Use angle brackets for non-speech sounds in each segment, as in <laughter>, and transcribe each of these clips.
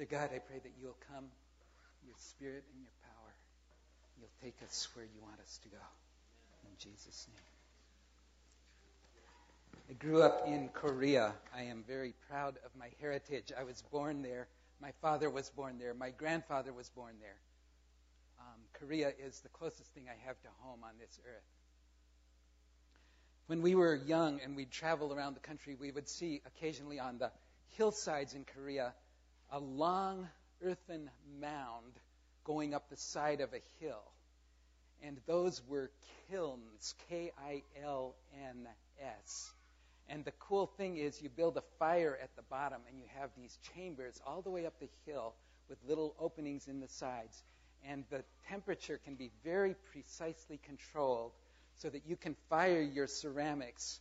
Father God, I pray that you'll come, your spirit and your power. You'll take us where you want us to go. In Jesus' name. I grew up in Korea. I am very proud of my heritage. I was born there. My father was born there. My grandfather was born there. Um, Korea is the closest thing I have to home on this earth. When we were young and we'd travel around the country, we would see occasionally on the hillsides in Korea a long earthen mound going up the side of a hill. And those were kilns, K I L N S. And the cool thing is, you build a fire at the bottom, and you have these chambers all the way up the hill with little openings in the sides. And the temperature can be very precisely controlled so that you can fire your ceramics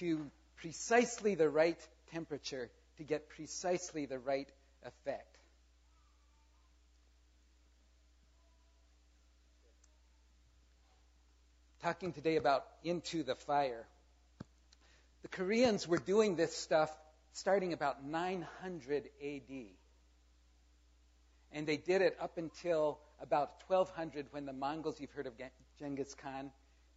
to precisely the right temperature to get precisely the right effect. Talking today about into the fire. The Koreans were doing this stuff starting about 900 AD. And they did it up until about 1200 when the Mongols, you've heard of Genghis Khan,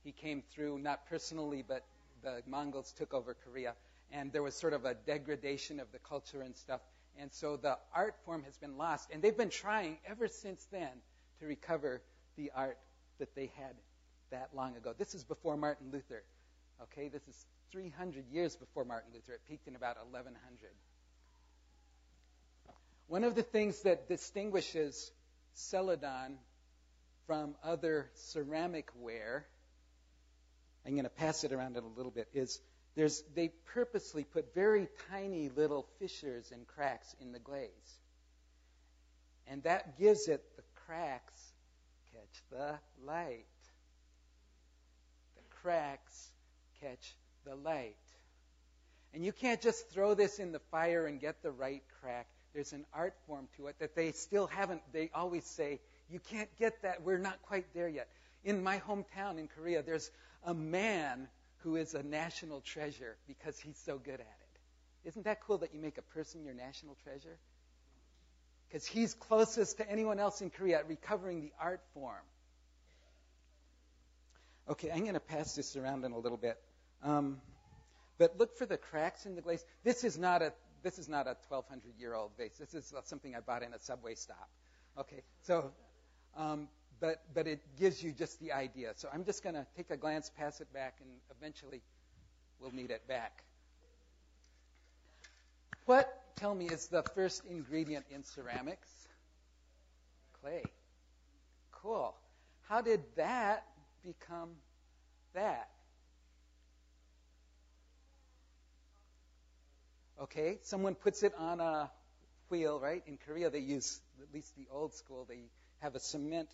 he came through, not personally, but the Mongols took over Korea. And there was sort of a degradation of the culture and stuff. And so the art form has been lost. And they've been trying ever since then to recover the art that they had that long ago. This is before Martin Luther. Okay, this is 300 years before Martin Luther. It peaked in about 1100. One of the things that distinguishes Celadon from other ceramic ware, I'm going to pass it around in a little bit, is there's, they purposely put very tiny little fissures and cracks in the glaze. And that gives it the cracks catch the light. The cracks catch the light. And you can't just throw this in the fire and get the right crack. There's an art form to it that they still haven't, they always say, you can't get that. We're not quite there yet. In my hometown in Korea, there's a man who is a national treasure because he's so good at it. Isn't that cool that you make a person your national treasure? Because he's closest to anyone else in Korea at recovering the art form. Okay, I'm going to pass this around in a little bit. Um, but look for the cracks in the glaze. This is not a this is not a 1,200 year old vase. This is something I bought in a subway stop. Okay, so um, but but it gives you just the idea. So I'm just going to take a glance, pass it back, and eventually we'll need it back. What, tell me, is the first ingredient in ceramics? Clay. Cool. How did that become that? Okay, someone puts it on a wheel, right? In Korea, they use, at least the old school, they have a cement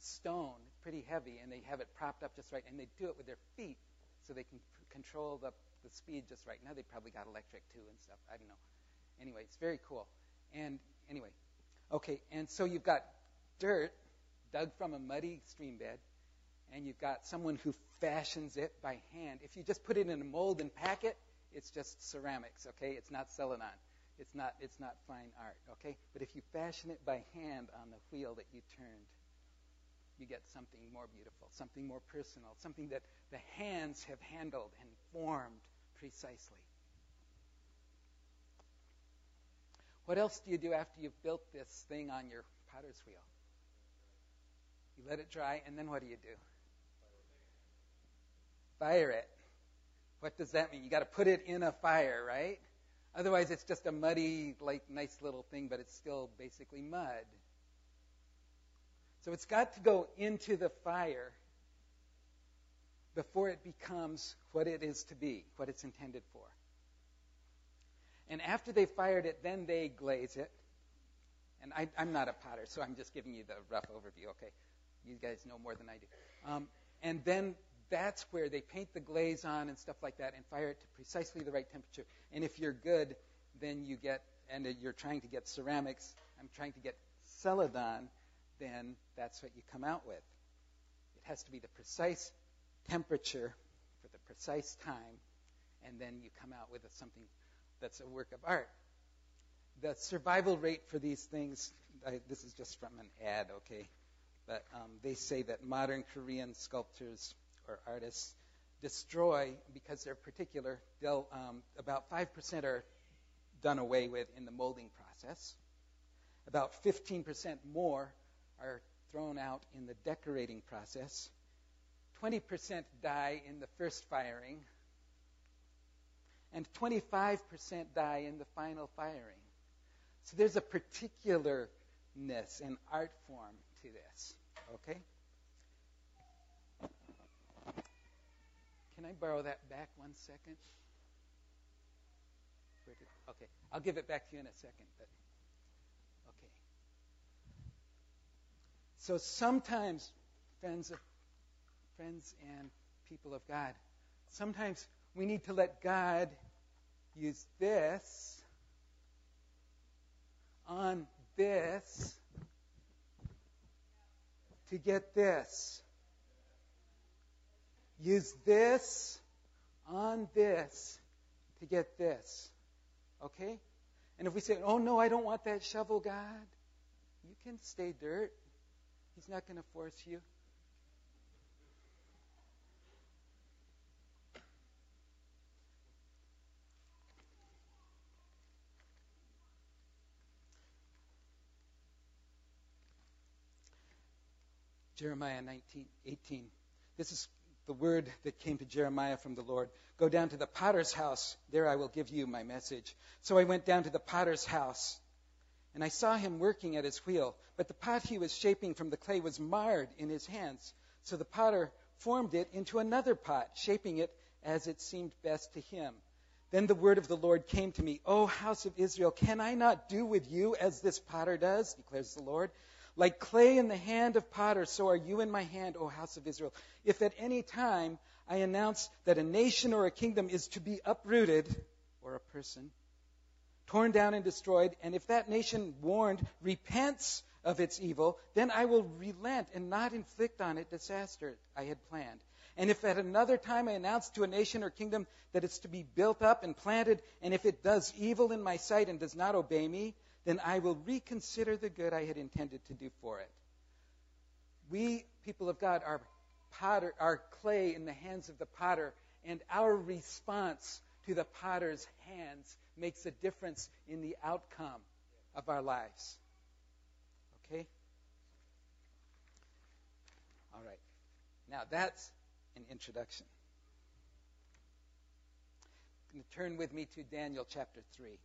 stone, pretty heavy, and they have it propped up just right, and they do it with their feet so they can control the, the speed just right. Now they probably got electric too and stuff. I don't know. Anyway, it's very cool. And anyway, okay, and so you've got dirt dug from a muddy stream bed, and you've got someone who fashions it by hand. If you just put it in a mold and pack it, it's just ceramics, okay? It's not Celadon. It's not, it's not fine art, okay? But if you fashion it by hand on the wheel that you turned, you get something more beautiful, something more personal, something that the hands have handled and formed precisely. What else do you do after you've built this thing on your potter's wheel? You let it dry, and then what do you do? Fire it. What does that mean? You got to put it in a fire, right? Otherwise, it's just a muddy, like, nice little thing, but it's still basically mud. So it's got to go into the fire before it becomes what it is to be, what it's intended for. And after they fired it, then they glaze it. And I, am not a potter, so I'm just giving you the rough overview, okay? You guys know more than I do. Um, and then that's where they paint the glaze on and stuff like that and fire it to precisely the right temperature. And if you're good, then you get, and you're trying to get ceramics, I'm trying to get celadon, then that's what you come out with. It has to be the precise temperature for the precise time, and then you come out with something that's a work of art. the survival rate for these things, I, this is just from an ad, okay? But um, they say that modern Korean sculptors or artists destroy, because they're particular, they'll, um, about 5% are done away with in the molding process. About 15% more are thrown out in the decorating process. 20% die in the first firing. And 25% die in the final firing. So there's a particularness and art form to this. Okay? Can I borrow that back one second? Okay, I'll give it back to you in a second. But okay. So sometimes, friends friends and people of God, sometimes we need to let God use this on this to get this. Use this on this to get this. Okay? And if we say, oh no, I don't want that shovel, God, you can stay dirt. He's not going to force you. Jeremiah 19, 18. This is the word that came to Jeremiah from the Lord. Go down to the potter's house. There I will give you my message. So I went down to the potter's house, and I saw him working at his wheel. But the pot he was shaping from the clay was marred in his hands. So the potter formed it into another pot, shaping it as it seemed best to him. Then the word of the Lord came to me, O house of Israel, can I not do with you as this potter does, declares the Lord? Like clay in the hand of potter, so are you in my hand, O house of Israel. If at any time I announce that a nation or a kingdom is to be uprooted, or a person, torn down and destroyed, and if that nation warned repents of its evil, then I will relent and not inflict on it disaster I had planned. And if at another time I announce to a nation or kingdom that it's to be built up and planted, and if it does evil in my sight and does not obey me, then I will reconsider the good I had intended to do for it. We, people of God, are potter, are clay in the hands of the potter, and our response to the potter's hands makes a difference in the outcome of our lives. Okay? All right. Now that's an introduction. I'm going to Turn with me to Daniel chapter 3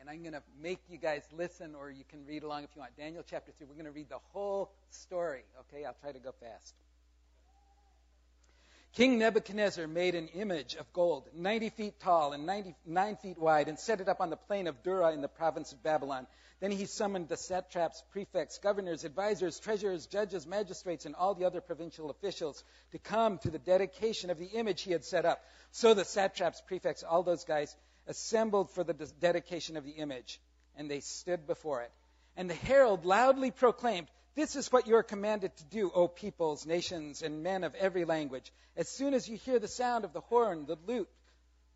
and I'm going to make you guys listen, or you can read along if you want. Daniel chapter 3. We're going to read the whole story, okay? I'll try to go fast. King Nebuchadnezzar made an image of gold, 90 feet tall and 99 feet wide, and set it up on the plain of Dura in the province of Babylon. Then he summoned the satraps, prefects, governors, advisors, treasurers, judges, magistrates, and all the other provincial officials to come to the dedication of the image he had set up. So the satraps, prefects, all those guys, assembled for the dedication of the image, and they stood before it. And the herald loudly proclaimed, This is what you are commanded to do, O peoples, nations, and men of every language. As soon as you hear the sound of the horn, the lute,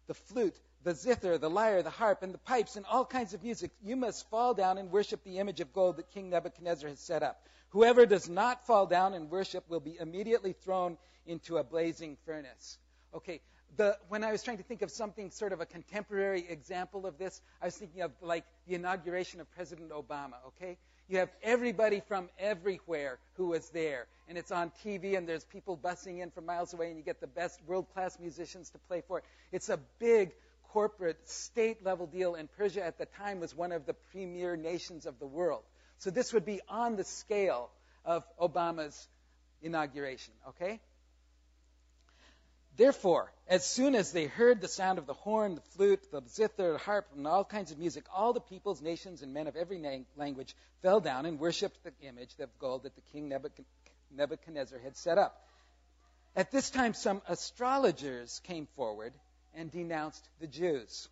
the flute, the zither, the lyre, the harp, and the pipes, and all kinds of music, you must fall down and worship the image of gold that King Nebuchadnezzar has set up. Whoever does not fall down and worship will be immediately thrown into a blazing furnace. Okay, the, when I was trying to think of something sort of a contemporary example of this, I was thinking of like the inauguration of President Obama, okay? You have everybody from everywhere who was there, and it's on TV, and there's people bussing in from miles away, and you get the best world class musicians to play for it. It's a big corporate, state level deal, and Persia at the time was one of the premier nations of the world. So this would be on the scale of Obama's inauguration, okay? Therefore, as soon as they heard the sound of the horn, the flute, the zither, the harp, and all kinds of music, all the peoples, nations, and men of every na- language fell down and worshipped the image of gold that the king Nebuchadnezzar had set up. At this time, some astrologers came forward and denounced the Jews.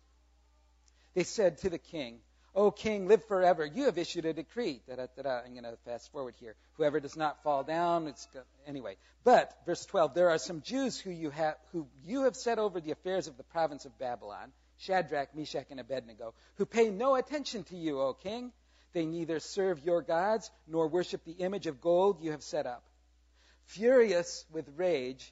They said to the king, O king, live forever. You have issued a decree. Da-da-da-da. I'm going to fast forward here. Whoever does not fall down, it's go- anyway. But verse 12, there are some Jews who you have who you have set over the affairs of the province of Babylon. Shadrach, Meshach, and Abednego, who pay no attention to you, O king. They neither serve your gods nor worship the image of gold you have set up. Furious with rage,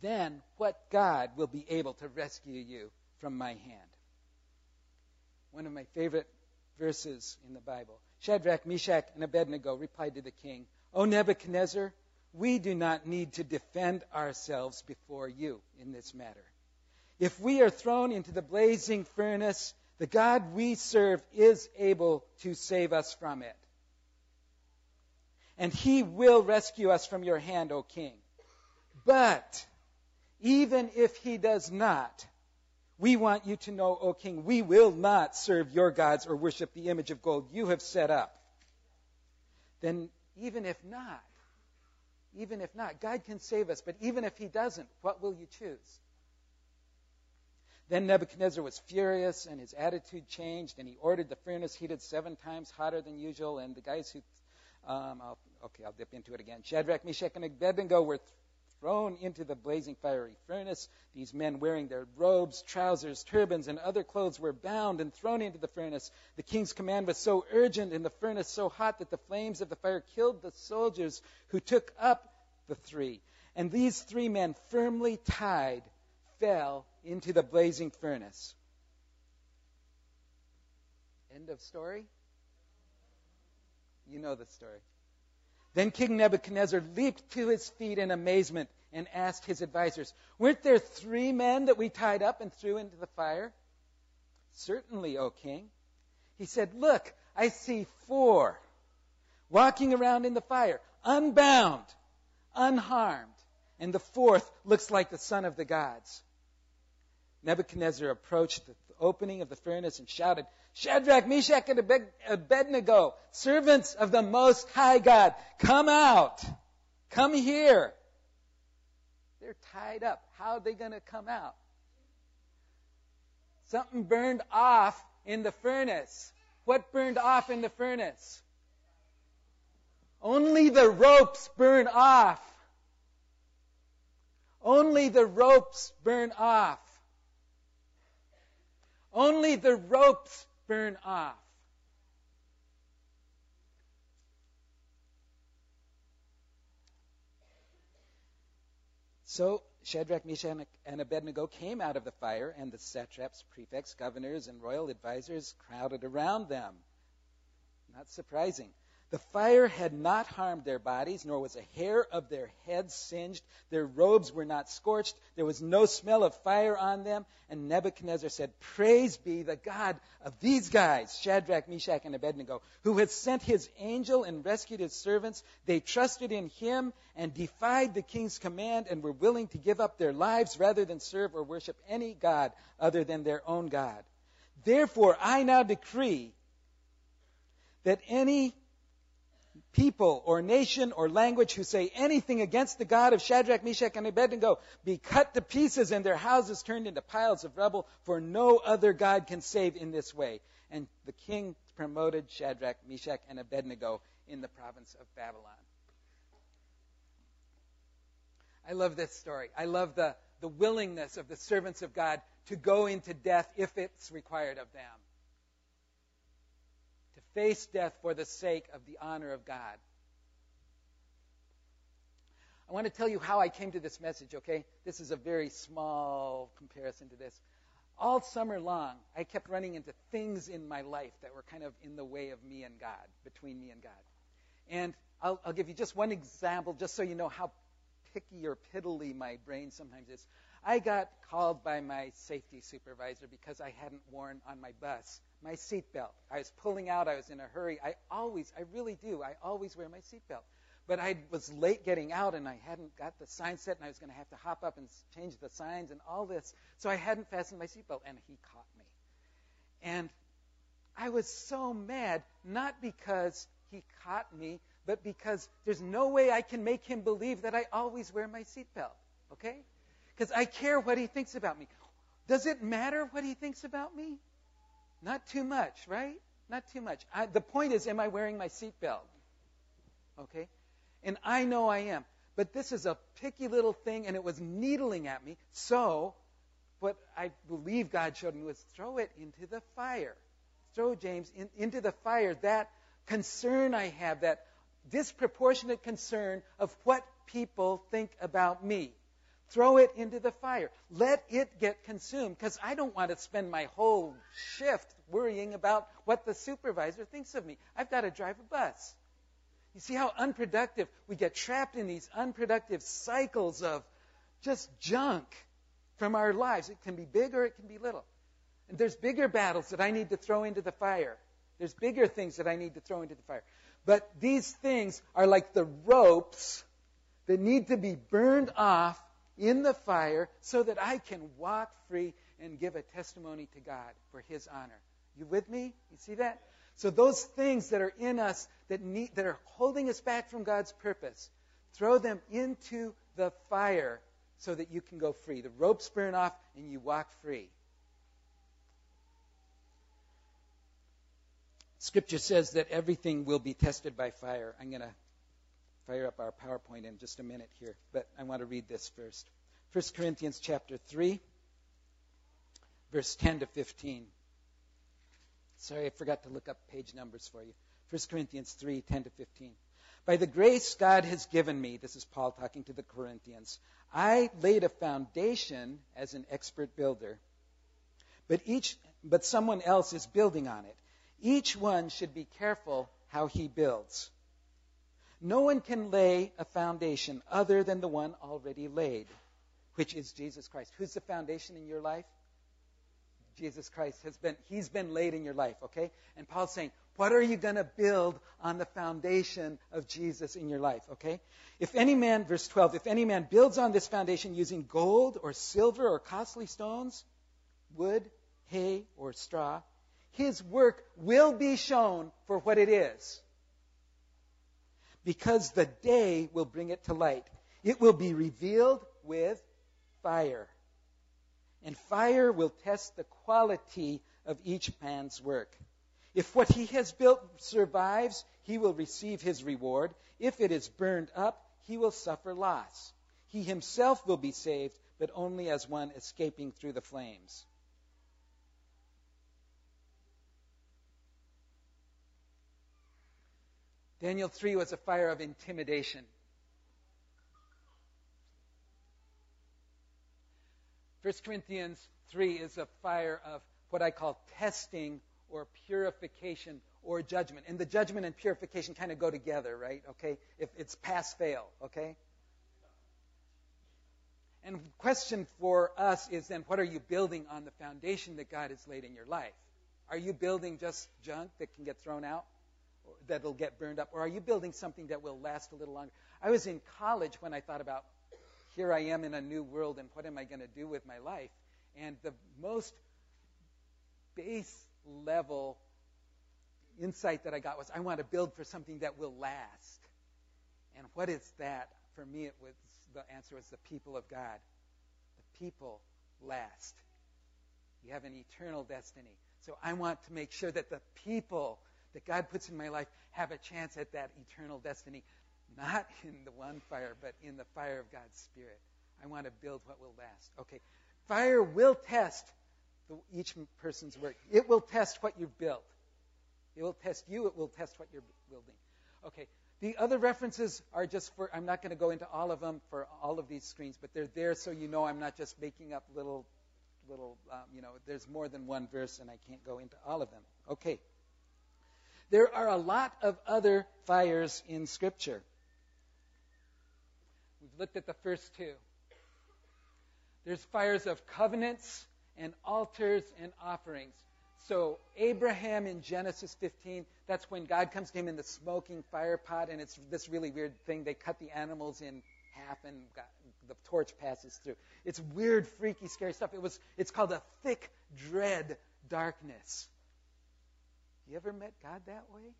Then what God will be able to rescue you from my hand? One of my favorite verses in the Bible. Shadrach, Meshach, and Abednego replied to the king, O Nebuchadnezzar, we do not need to defend ourselves before you in this matter. If we are thrown into the blazing furnace, the God we serve is able to save us from it. And he will rescue us from your hand, O king. But even if he does not, we want you to know, O king, we will not serve your gods or worship the image of gold you have set up. Then, even if not, even if not, God can save us, but even if he doesn't, what will you choose? Then Nebuchadnezzar was furious and his attitude changed, and he ordered the furnace heated seven times hotter than usual. And the guys who, um, I'll, okay, I'll dip into it again. Shadrach, Meshach, and Abednego were thrown into the blazing fiery furnace. These men, wearing their robes, trousers, turbans, and other clothes, were bound and thrown into the furnace. The king's command was so urgent and the furnace so hot that the flames of the fire killed the soldiers who took up the three. And these three men, firmly tied, fell into the blazing furnace. End of story? You know the story. Then King Nebuchadnezzar leaped to his feet in amazement and asked his advisers, Weren't there three men that we tied up and threw into the fire? Certainly, O king. He said, Look, I see four walking around in the fire, unbound, unharmed. And the fourth looks like the son of the gods. Nebuchadnezzar approached the opening of the furnace and shouted, Shadrach, Meshach, and Abednego, servants of the Most High God, come out. Come here. They're tied up. How are they going to come out? Something burned off in the furnace. What burned off in the furnace? Only the ropes burn off. Only the ropes burn off. Only the ropes burn off. So Shadrach, Meshach, and Abednego came out of the fire, and the satraps, prefects, governors, and royal advisers crowded around them. Not surprising. The fire had not harmed their bodies, nor was a hair of their heads singed. Their robes were not scorched. There was no smell of fire on them. And Nebuchadnezzar said, Praise be the God of these guys, Shadrach, Meshach, and Abednego, who has sent his angel and rescued his servants. They trusted in him and defied the king's command and were willing to give up their lives rather than serve or worship any God other than their own God. Therefore, I now decree that any people or nation or language who say anything against the God of Shadrach, Meshach, and Abednego be cut to pieces and their houses turned into piles of rubble, for no other God can save in this way. And the king promoted Shadrach, Meshach, and Abednego in the province of Babylon. I love this story. I love the, the willingness of the servants of God to go into death if it's required of them face death for the sake of the honor of God. I want to tell you how I came to this message, okay? This is a very small comparison to this. All summer long, I kept running into things in my life that were kind of in the way of me and God, between me and God. And I'll, I'll give you just one example, just so you know how picky or piddly my brain sometimes is. I got called by my safety supervisor because I hadn't worn on my bus my seatbelt. I was pulling out, I was in a hurry. I always, I really do, I always wear my seatbelt. but I was late getting out and I hadn't got the sign set and I was going to have to hop up and change the signs and all this. So I hadn't fastened my seatbelt and he caught me. And I was so mad, not because he caught me, but because there's no way I can make him believe that I always wear my seatbelt. Okay? Because I care what he thinks about me. Does it matter what he thinks about me? Not too much, right? Not too much. I, the point is, am I wearing my seatbelt? Okay? And I know I am. But this is a picky little thing, and it was needling at me. So, what I believe God showed me was throw it into the fire. Throw, James, in, into the fire that concern I have, that disproportionate concern of what people think about me. Throw it into the fire. Let it get consumed because I don't want to spend my whole shift worrying about what the supervisor thinks of me. I've got to drive a bus. You see how unproductive we get trapped in these unproductive cycles of just junk from our lives. It can be big or it can be little. And there's bigger battles that I need to throw into the fire. There's bigger things that I need to throw into the fire. But these things are like the ropes that need to be burned off in the fire so that I can walk free and give a testimony to God for His honor. You with me? You see that? So those things that are in us that need, that are holding us back from God's purpose, throw them into the fire so that you can go free. The ropes burn off and you walk free. Scripture says that everything will be tested by fire. I'm going to fire up our PowerPoint in just a minute here, but I want to read this first. 1 Corinthians chapter 3, verse 10 to 15. Sorry, I forgot to look up page numbers for you. 1 Corinthians 3 10 to 15. By the grace God has given me, this is Paul talking to the Corinthians, I laid a foundation as an expert builder, but, each, but someone else is building on it. Each one should be careful how he builds. No one can lay a foundation other than the one already laid, which is Jesus Christ. Who's the foundation in your life? Jesus Christ has been, he's been laid in your life, okay? And Paul's saying, what are you going to build on the foundation of Jesus in your life, okay? If any man, verse 12, if any man builds on this foundation using gold or silver or costly stones, wood, hay, or straw, his work will be shown for what it is. Because the day will bring it to light. It will be revealed with fire and fire will test the quality of each man's work. If what he has built survives, he will receive his reward. If it is burned up, he will suffer loss. He himself will be saved, but only as one escaping through the flames. Daniel 3 was a fire of intimidation. 1 Corinthians 3 is a fire of what I call testing or purification or judgment. And the judgment and purification kind of go together, right? Okay? If it's pass fail, okay? And the question for us is then what are you building on the foundation that God has laid in your life? Are you building just junk that can get thrown out? That'll get burned up? Or are you building something that will last a little longer? I was in college when I thought about here I am in a new world, and what am I going to do with my life? And the most base level insight that I got was I want to build for something that will last. And what is that? For me, it was the answer was the people of God. The people last. You have an eternal destiny. So I want to make sure that the people that God puts in my life have a chance at that eternal destiny not <laughs> in the one fire, but in the fire of God's Spirit. I want to build what will last. Okay. Fire will test the, each person's work. It will test what you've built. It will test you. It will test what you're building. Okay. The other references are just for, I'm not going to go into all of them for all of these screens, but they're there so you know I'm not just making up little, little, um, you know, there's more than one verse and I can't go into all of them. Okay. There are a lot of other fires in Scripture. We've looked at the first two. There's fires of covenants and altars and offerings. So Abraham in Genesis 15, that's when God comes to him in the smoking fire pot, and it's this really weird thing. They cut the animals in half, and the torch passes through. It's weird, freaky, scary stuff. It was. It's called a thick dread darkness. You ever met God that way?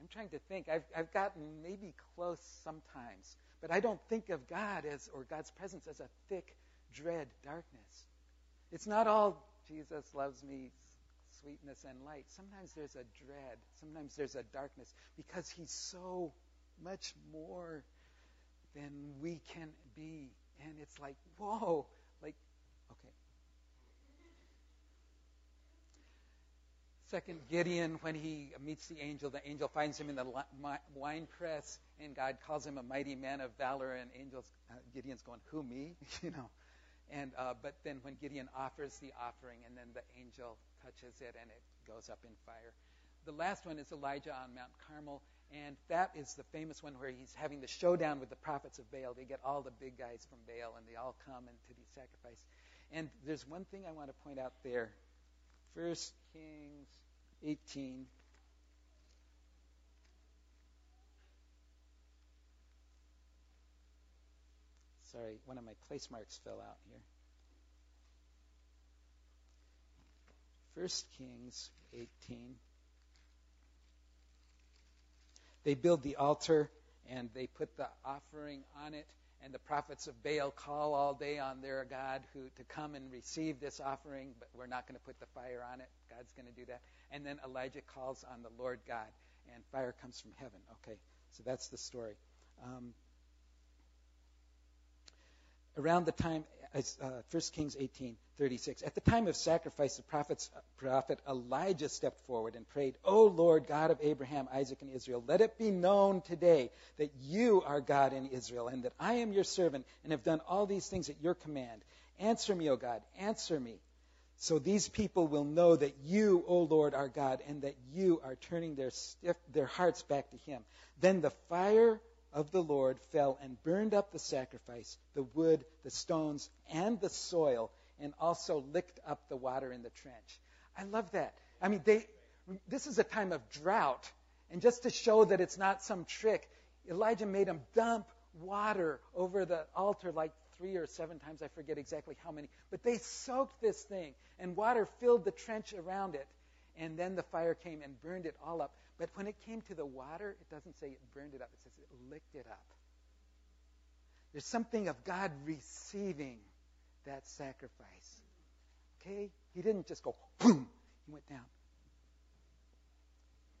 I'm trying to think. I've, I've gotten maybe close sometimes, but I don't think of God as, or God's presence as a thick, dread darkness. It's not all Jesus loves me, sweetness and light. Sometimes there's a dread. Sometimes there's a darkness because He's so much more than we can be. And it's like, whoa, like, okay. Second, Gideon, when he meets the angel, the angel finds him in the wine press, and God calls him a mighty man of valor. And angels, uh, Gideon's going, "Who me?" <laughs> you know. And uh, but then when Gideon offers the offering, and then the angel touches it, and it goes up in fire. The last one is Elijah on Mount Carmel, and that is the famous one where he's having the showdown with the prophets of Baal. They get all the big guys from Baal, and they all come and to be sacrificed. And there's one thing I want to point out there. First Kings 18. Sorry, one of my place marks fell out here. First Kings 18. They build the altar and they put the offering on it. And the prophets of Baal call all day on their God who to come and receive this offering, but we're not going to put the fire on it. God's going to do that. And then Elijah calls on the Lord God, and fire comes from heaven. Okay, so that's the story. Um, around the time, uh, 1 Kings 18, 36. At the time of sacrifice, the prophet Elijah stepped forward and prayed, O Lord God of Abraham, Isaac, and Israel, let it be known today that you are God in Israel, and that I am your servant, and have done all these things at your command. Answer me, O God, answer me. So these people will know that you, O Lord, are God, and that you are turning their, stiff, their hearts back to Him. Then the fire of the Lord fell and burned up the sacrifice, the wood, the stones, and the soil, and also licked up the water in the trench. I love that. I mean, they, this is a time of drought. And just to show that it's not some trick, Elijah made them dump water over the altar like three or seven times. I forget exactly how many. But they soaked this thing, and water filled the trench around it. And then the fire came and burned it all up. But when it came to the water, it doesn't say it burned it up, it says it licked it up. There's something of God receiving that sacrifice. Okay? He didn't just go boom, he went down.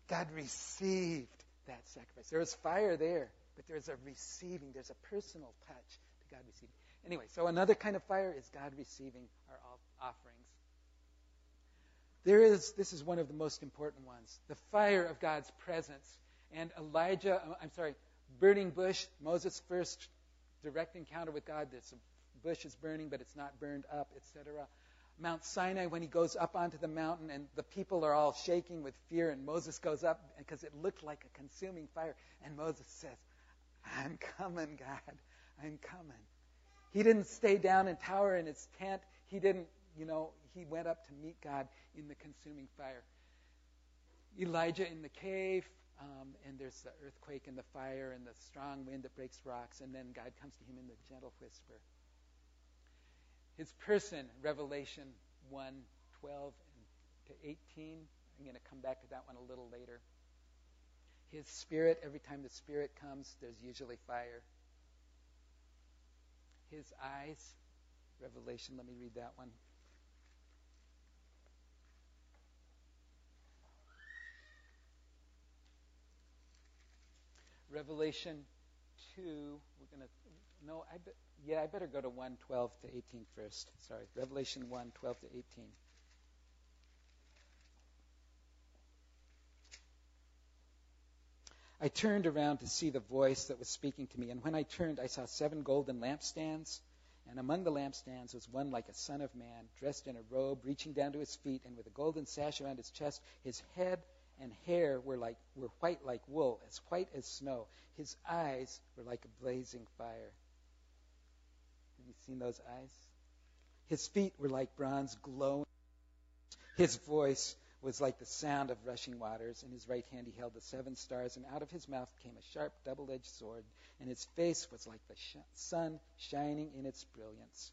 God received that sacrifice. There was fire there, but there's a receiving, there's a personal touch to God receiving. Anyway, so another kind of fire is God receiving our offerings. There is, this is one of the most important ones, the fire of God's presence. And Elijah, uh, I'm sorry, burning bush, Moses' first direct encounter with God. A bush is burning, but it's not burned up, etc. Mount Sinai, when he goes up onto the mountain, and the people are all shaking with fear, and Moses goes up because it looked like a consuming fire. And Moses says, I'm coming, God. I'm coming. He didn't stay down and tower in his tent. He didn't, you know, he went up to meet God in the consuming fire. Elijah in the cave, um, and there's the earthquake and the fire and the strong wind that breaks rocks, and then God comes to him in the gentle whisper. His person, Revelation 1 12 to 18. I'm going to come back to that one a little later. His spirit, every time the spirit comes, there's usually fire. His eyes, Revelation, let me read that one. Revelation 2, we're going to, no, I be, yeah, I better go to 1, 12 to 18 first. Sorry, Revelation 1, 12 to 18. I turned around to see the voice that was speaking to me, and when I turned, I saw seven golden lampstands, and among the lampstands was one like a son of man, dressed in a robe, reaching down to his feet, and with a golden sash around his chest. His head and hair were like were white like wool, as white as snow. His eyes were like a blazing fire. Have you seen those eyes? His feet were like bronze glowing. His voice was like the sound of rushing waters. In his right hand he held the seven stars, and out of his mouth came a sharp double edged sword, and his face was like the sh- sun shining in its brilliance.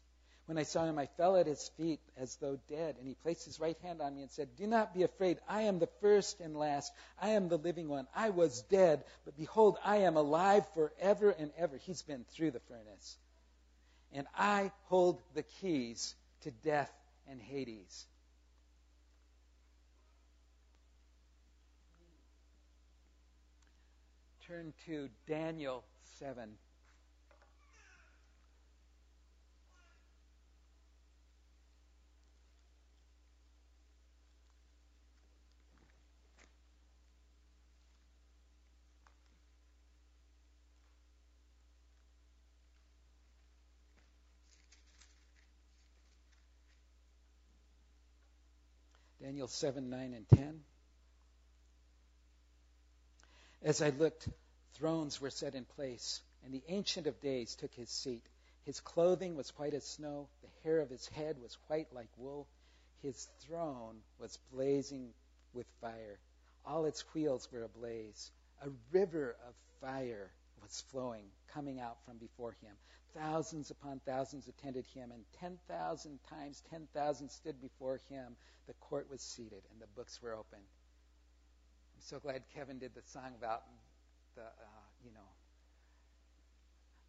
When I saw him, I fell at his feet as though dead, and he placed his right hand on me and said, Do not be afraid. I am the first and last. I am the living one. I was dead, but behold, I am alive forever and ever. He's been through the furnace. And I hold the keys to death and Hades. turn to Daniel 7. Daniel 7, 9, and 10. As I looked, thrones were set in place, and the Ancient of Days took his seat. His clothing was white as snow, the hair of his head was white like wool. His throne was blazing with fire. All its wheels were ablaze. A river of fire was flowing, coming out from before him. Thousands upon thousands attended him, and 10,000 times 10,000 stood before him. The court was seated, and the books were opened. I'm so glad Kevin did the song about the, uh, you know,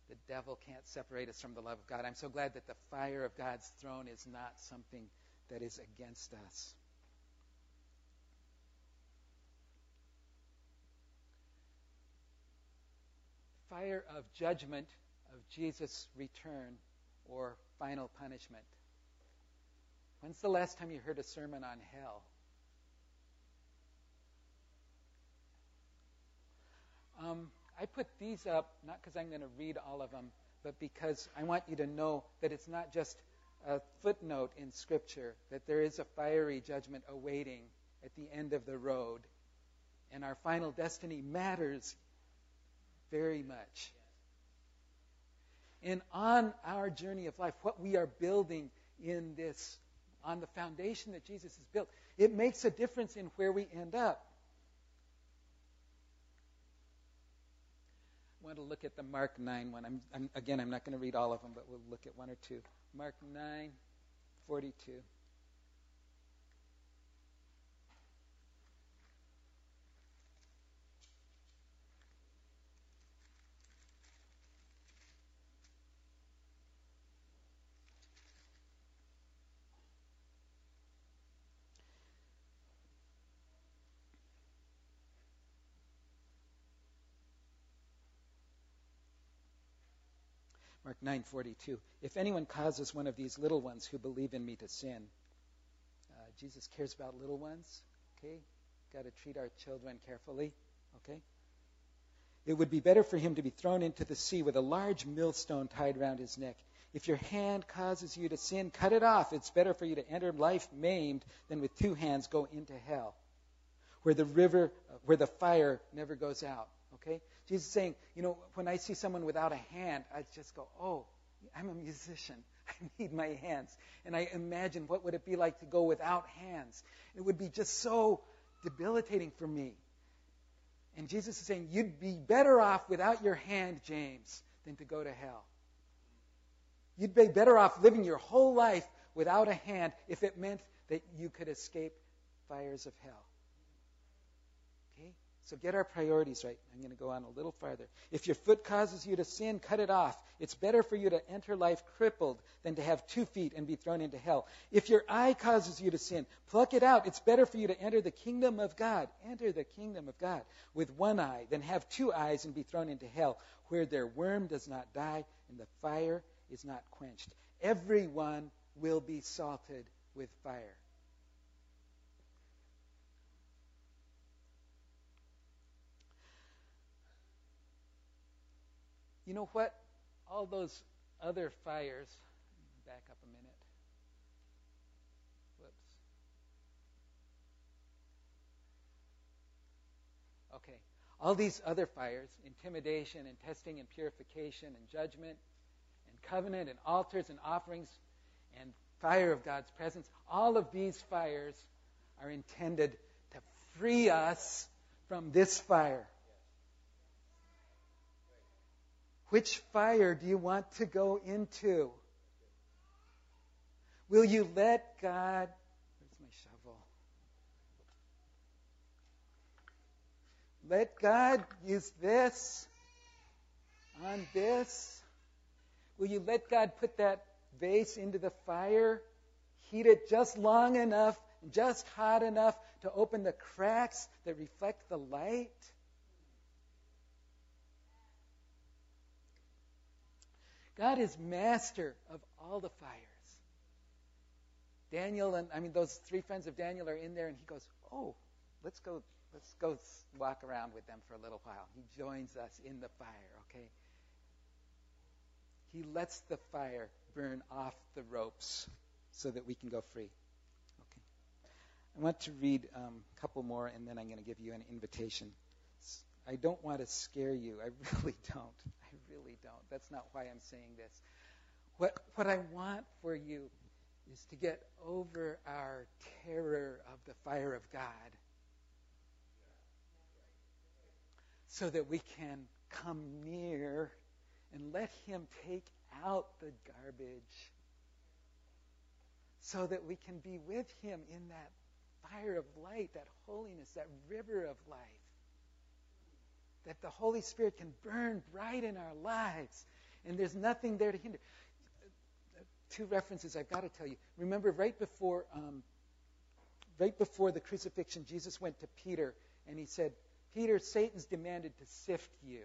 the devil can't separate us from the love of God. I'm so glad that the fire of God's throne is not something that is against us. Fire of judgment of Jesus' return or final punishment. When's the last time you heard a sermon on hell? Um, I put these up not because I'm going to read all of them, but because I want you to know that it's not just a footnote in Scripture, that there is a fiery judgment awaiting at the end of the road. And our final destiny matters very much. And on our journey of life, what we are building in this, on the foundation that Jesus has built, it makes a difference in where we end up. I want to look at the Mark 9 one. I'm, I'm, again, I'm not going to read all of them, but we'll look at one or two. Mark 9, 42. Mark 9:42. If anyone causes one of these little ones who believe in me to sin, uh, Jesus cares about little ones. Okay, got to treat our children carefully. Okay. It would be better for him to be thrown into the sea with a large millstone tied around his neck. If your hand causes you to sin, cut it off. It's better for you to enter life maimed than with two hands go into hell, where the river, where the fire never goes out. Okay? Jesus is saying, you know, when I see someone without a hand, I just go, oh, I'm a musician. <laughs> I need my hands. And I imagine what would it be like to go without hands. It would be just so debilitating for me. And Jesus is saying, you'd be better off without your hand, James, than to go to hell. You'd be better off living your whole life without a hand if it meant that you could escape fires of hell. So get our priorities right. I'm going to go on a little farther. If your foot causes you to sin, cut it off. It's better for you to enter life crippled than to have two feet and be thrown into hell. If your eye causes you to sin, pluck it out. It's better for you to enter the kingdom of God. Enter the kingdom of God with one eye than have two eyes and be thrown into hell, where their worm does not die and the fire is not quenched. Everyone will be salted with fire. You know what? All those other fires, back up a minute. Whoops. Okay. All these other fires, intimidation and testing and purification and judgment and covenant and altars and offerings and fire of God's presence. All of these fires are intended to free us from this fire. Which fire do you want to go into? Will you let God. Where's my shovel? Let God use this on this. Will you let God put that vase into the fire? Heat it just long enough, just hot enough to open the cracks that reflect the light? God is master of all the fires. Daniel and I mean those three friends of Daniel are in there and he goes, "Oh, let's go let's go walk around with them for a little while." He joins us in the fire, okay? He lets the fire burn off the ropes so that we can go free. Okay. I want to read um, a couple more and then I'm going to give you an invitation. I don't want to scare you. I <laughs> really don't. Really don't. That's not why I'm saying this. What, what I want for you is to get over our terror of the fire of God so that we can come near and let Him take out the garbage so that we can be with Him in that fire of light, that holiness, that river of life. That the Holy Spirit can burn bright in our lives and there's nothing there to hinder two references I've got to tell you. Remember, right before, um, right before the crucifixion, Jesus went to Peter and he said, Peter, Satan's demanded to sift you.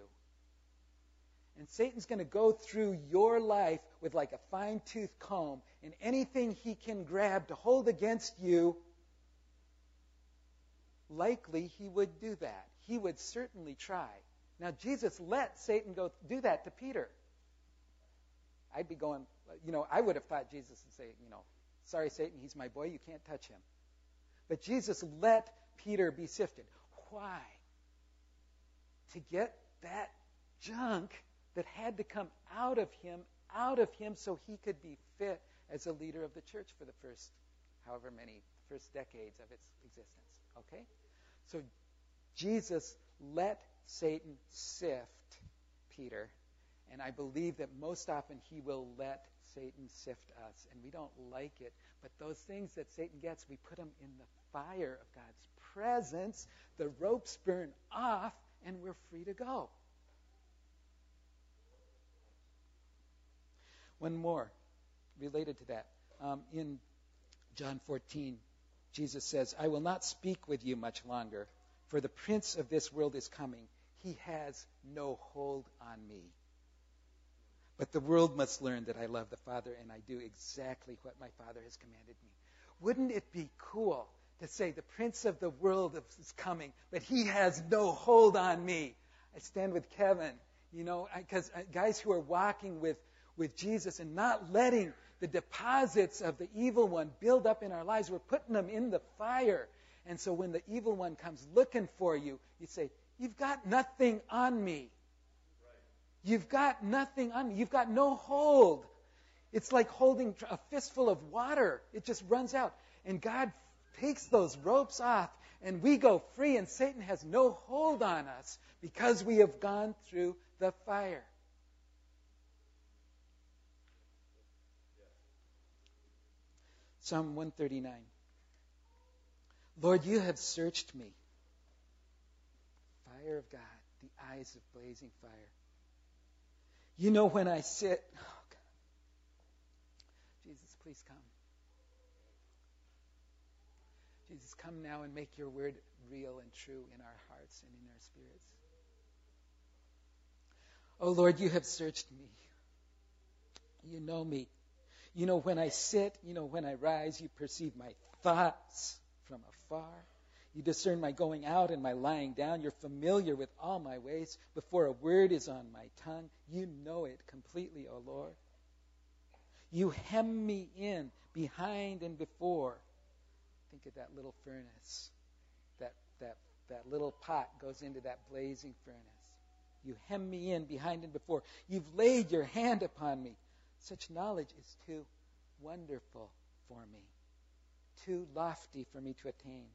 And Satan's going to go through your life with like a fine tooth comb, and anything he can grab to hold against you, likely he would do that. He would certainly try. Now, Jesus let Satan go do that to Peter. I'd be going, you know, I would have thought Jesus would say, you know, sorry, Satan, he's my boy, you can't touch him. But Jesus let Peter be sifted. Why? To get that junk that had to come out of him, out of him, so he could be fit as a leader of the church for the first, however many, first decades of its existence. Okay? So Jesus let Satan sift Peter, and I believe that most often he will let Satan sift us, and we don't like it. But those things that Satan gets, we put them in the fire of God's presence. The ropes burn off, and we're free to go. One more related to that. Um, in John 14, Jesus says, I will not speak with you much longer, for the prince of this world is coming. He has no hold on me. But the world must learn that I love the Father and I do exactly what my Father has commanded me. Wouldn't it be cool to say, the Prince of the world is coming, but he has no hold on me? I stand with Kevin, you know, because uh, guys who are walking with, with Jesus and not letting the deposits of the evil one build up in our lives, we're putting them in the fire. And so when the evil one comes looking for you, you say, You've got nothing on me. You've got nothing on me. You've got no hold. It's like holding a fistful of water. It just runs out. And God takes those ropes off, and we go free, and Satan has no hold on us because we have gone through the fire. Psalm 139. Lord, you have searched me. Fire of God, the eyes of blazing fire. You know when I sit. Oh Jesus, please come. Jesus, come now and make your word real and true in our hearts and in our spirits. Oh Lord, you have searched me. You know me. You know when I sit, you know when I rise, you perceive my thoughts from afar. You discern my going out and my lying down. You're familiar with all my ways. Before a word is on my tongue, you know it completely, O Lord. You hem me in behind and before. Think of that little furnace. That, that, that little pot goes into that blazing furnace. You hem me in behind and before. You've laid your hand upon me. Such knowledge is too wonderful for me, too lofty for me to attain.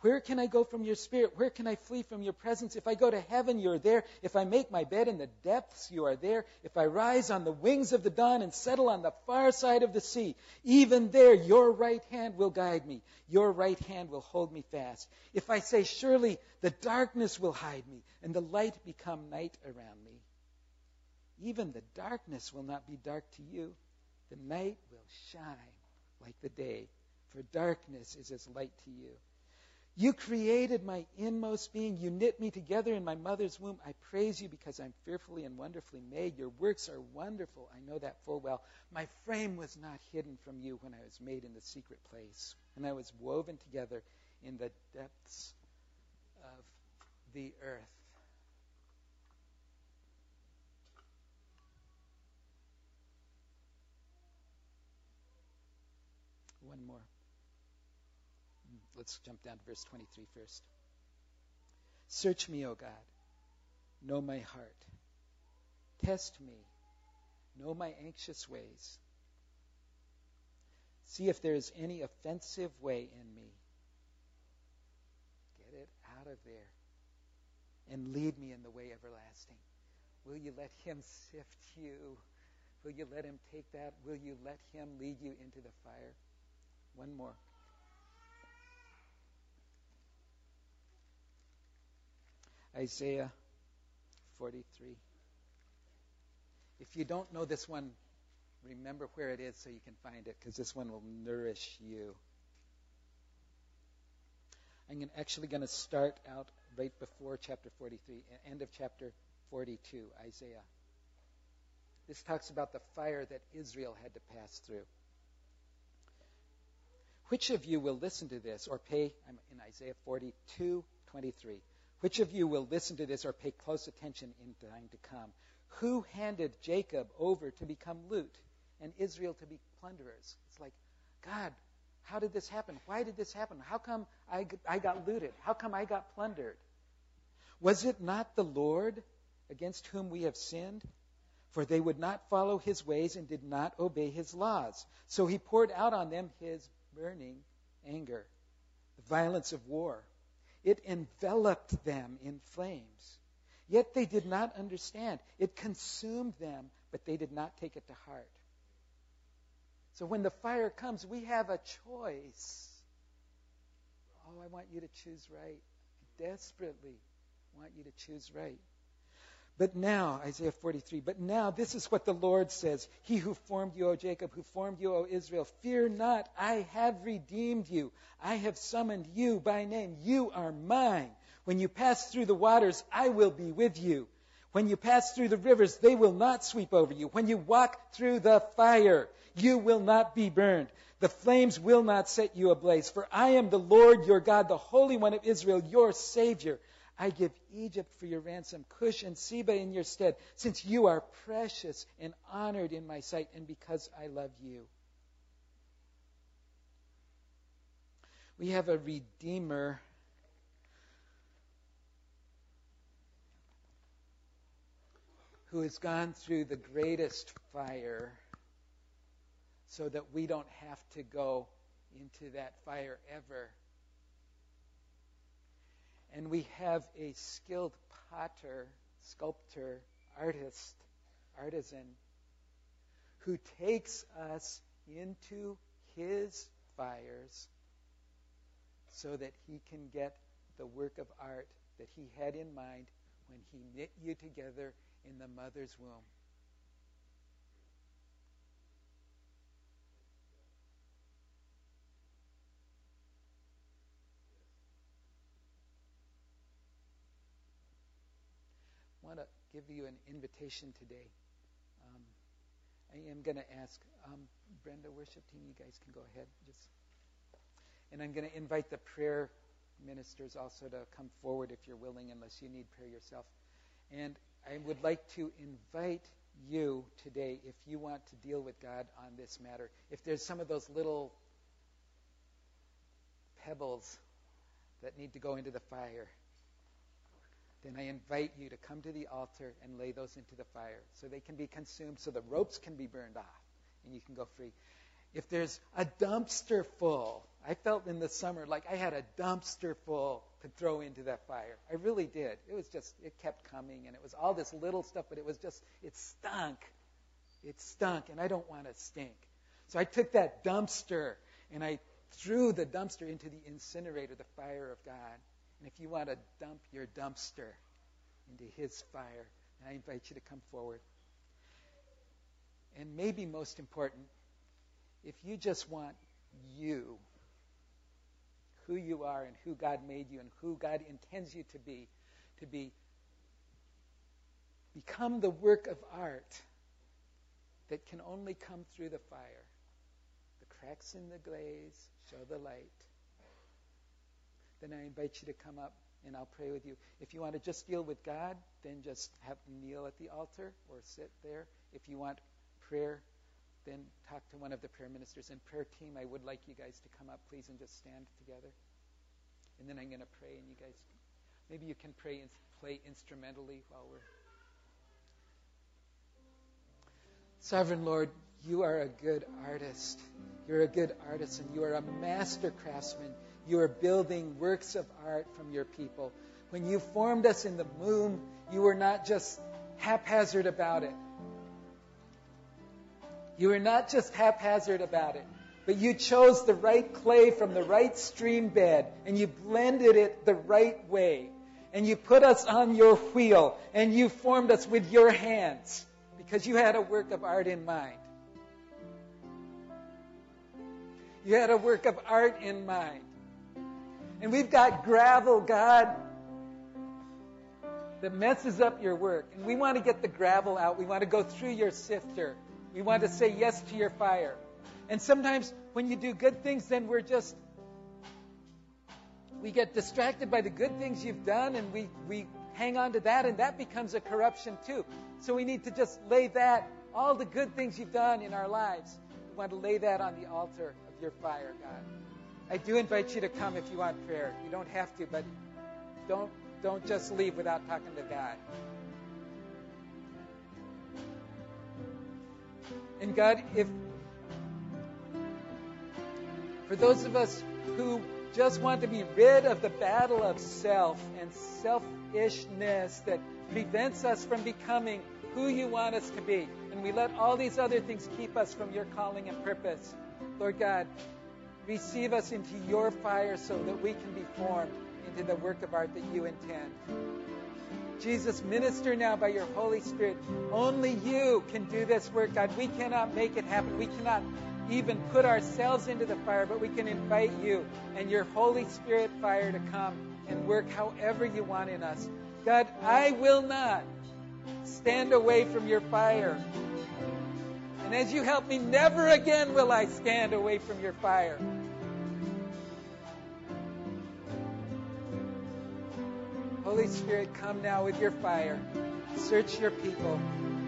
Where can I go from your spirit? Where can I flee from your presence? If I go to heaven, you are there. If I make my bed in the depths, you are there. If I rise on the wings of the dawn and settle on the far side of the sea, even there your right hand will guide me. Your right hand will hold me fast. If I say, surely the darkness will hide me and the light become night around me, even the darkness will not be dark to you. The night will shine like the day, for darkness is as light to you. You created my inmost being. You knit me together in my mother's womb. I praise you because I'm fearfully and wonderfully made. Your works are wonderful. I know that full well. My frame was not hidden from you when I was made in the secret place, and I was woven together in the depths of the earth. One more. Let's jump down to verse 23 first. Search me, O God. Know my heart. Test me. Know my anxious ways. See if there is any offensive way in me. Get it out of there. And lead me in the way everlasting. Will you let him sift you? Will you let him take that? Will you let him lead you into the fire? One more. Isaiah 43. If you don't know this one, remember where it is so you can find it, because this one will nourish you. I'm actually going to start out right before chapter 43, end of chapter 42, Isaiah. This talks about the fire that Israel had to pass through. Which of you will listen to this or pay? I'm in Isaiah 42, 23. Which of you will listen to this or pay close attention in time to come? Who handed Jacob over to become loot and Israel to be plunderers? It's like, God, how did this happen? Why did this happen? How come I, I got looted? How come I got plundered? Was it not the Lord against whom we have sinned? For they would not follow his ways and did not obey his laws. So he poured out on them his burning anger, the violence of war. It enveloped them in flames. Yet they did not understand. It consumed them, but they did not take it to heart. So when the fire comes, we have a choice. Oh, I want you to choose right. I desperately want you to choose right. But now, Isaiah 43, but now this is what the Lord says He who formed you, O Jacob, who formed you, O Israel, fear not, I have redeemed you. I have summoned you by name. You are mine. When you pass through the waters, I will be with you. When you pass through the rivers, they will not sweep over you. When you walk through the fire, you will not be burned. The flames will not set you ablaze. For I am the Lord your God, the Holy One of Israel, your Savior. I give Egypt for your ransom, Cush and Seba in your stead, since you are precious and honored in my sight, and because I love you. We have a Redeemer. Who has gone through the greatest fire so that we don't have to go into that fire ever and we have a skilled potter, sculptor, artist, artisan who takes us into his fires so that he can get the work of art that he had in mind when he knit you together in the mother's womb. want to give you an invitation today. Um, I am going to ask um, Brenda, worship team, you guys can go ahead. Just, and I'm going to invite the prayer ministers also to come forward if you're willing, unless you need prayer yourself. And I would like to invite you today, if you want to deal with God on this matter, if there's some of those little pebbles that need to go into the fire then I invite you to come to the altar and lay those into the fire so they can be consumed, so the ropes can be burned off and you can go free. if there's a dumpster full, I felt in the summer like I had a dumpster full to throw into that fire. I really did. It was just, it kept coming, and it was all this little stuff, but it was just, it stunk. It stunk, and I don't want to stink. So I took that dumpster and I threw the dumpster into the incinerator, the fire of God. And if you want to dump your dumpster into His fire, I invite you to come forward. And maybe most important, if you just want you, who you are and who God made you and who God intends you to be, to be become the work of art that can only come through the fire. The cracks in the glaze show the light. Then I invite you to come up and I'll pray with you. If you want to just deal with God, then just have kneel at the altar or sit there. If you want prayer, then talk to one of the prayer ministers. And prayer team, I would like you guys to come up, please, and just stand together. And then I'm going to pray, and you guys, maybe you can pray and play instrumentally while we're. Sovereign Lord, you are a good artist. You're a good artisan. You are a master craftsman. You are building works of art from your people. When you formed us in the womb, you were not just haphazard about it. You were not just haphazard about it, but you chose the right clay from the right stream bed and you blended it the right way. And you put us on your wheel and you formed us with your hands because you had a work of art in mind. You had a work of art in mind. And we've got gravel, God, that messes up your work. And we want to get the gravel out. We want to go through your sifter. We want to say yes to your fire. And sometimes when you do good things, then we're just, we get distracted by the good things you've done and we, we hang on to that, and that becomes a corruption too. So we need to just lay that, all the good things you've done in our lives, we want to lay that on the altar of your fire, God. I do invite you to come if you want prayer. You don't have to, but don't don't just leave without talking to God. And God, if for those of us who just want to be rid of the battle of self and selfishness that prevents us from becoming who you want us to be, and we let all these other things keep us from your calling and purpose, Lord God, receive us into your fire so that we can be formed into the work of art that you intend. Jesus, minister now by your Holy Spirit. Only you can do this work, God. We cannot make it happen. We cannot even put ourselves into the fire, but we can invite you and your Holy Spirit fire to come and work however you want in us. God, I will not stand away from your fire. And as you help me, never again will I stand away from your fire. Holy Spirit, come now with your fire. Search your people.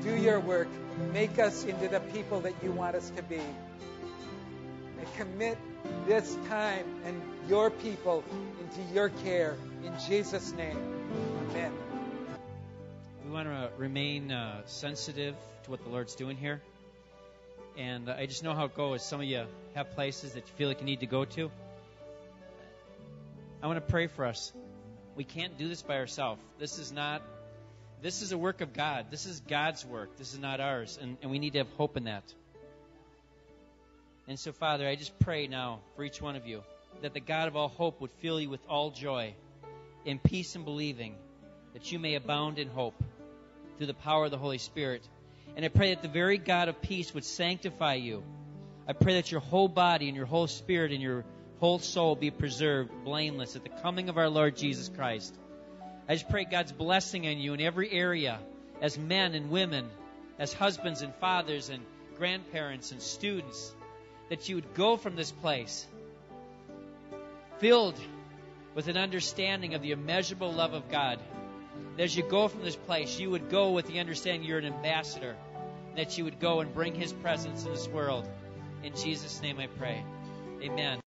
Do your work. Make us into the people that you want us to be. And commit this time and your people into your care. In Jesus' name, amen. We want to remain uh, sensitive to what the Lord's doing here. And I just know how it goes. Some of you have places that you feel like you need to go to. I want to pray for us. We can't do this by ourselves. This is not, this is a work of God. This is God's work. This is not ours. And, and we need to have hope in that. And so, Father, I just pray now for each one of you that the God of all hope would fill you with all joy in peace and believing, that you may abound in hope through the power of the Holy Spirit. And I pray that the very God of peace would sanctify you. I pray that your whole body and your whole spirit and your whole soul be preserved blameless at the coming of our Lord Jesus Christ. I just pray God's blessing on you in every area as men and women, as husbands and fathers and grandparents and students, that you would go from this place filled with an understanding of the immeasurable love of God. That as you go from this place, you would go with the understanding you're an ambassador, that you would go and bring His presence in this world. In Jesus' name I pray. Amen.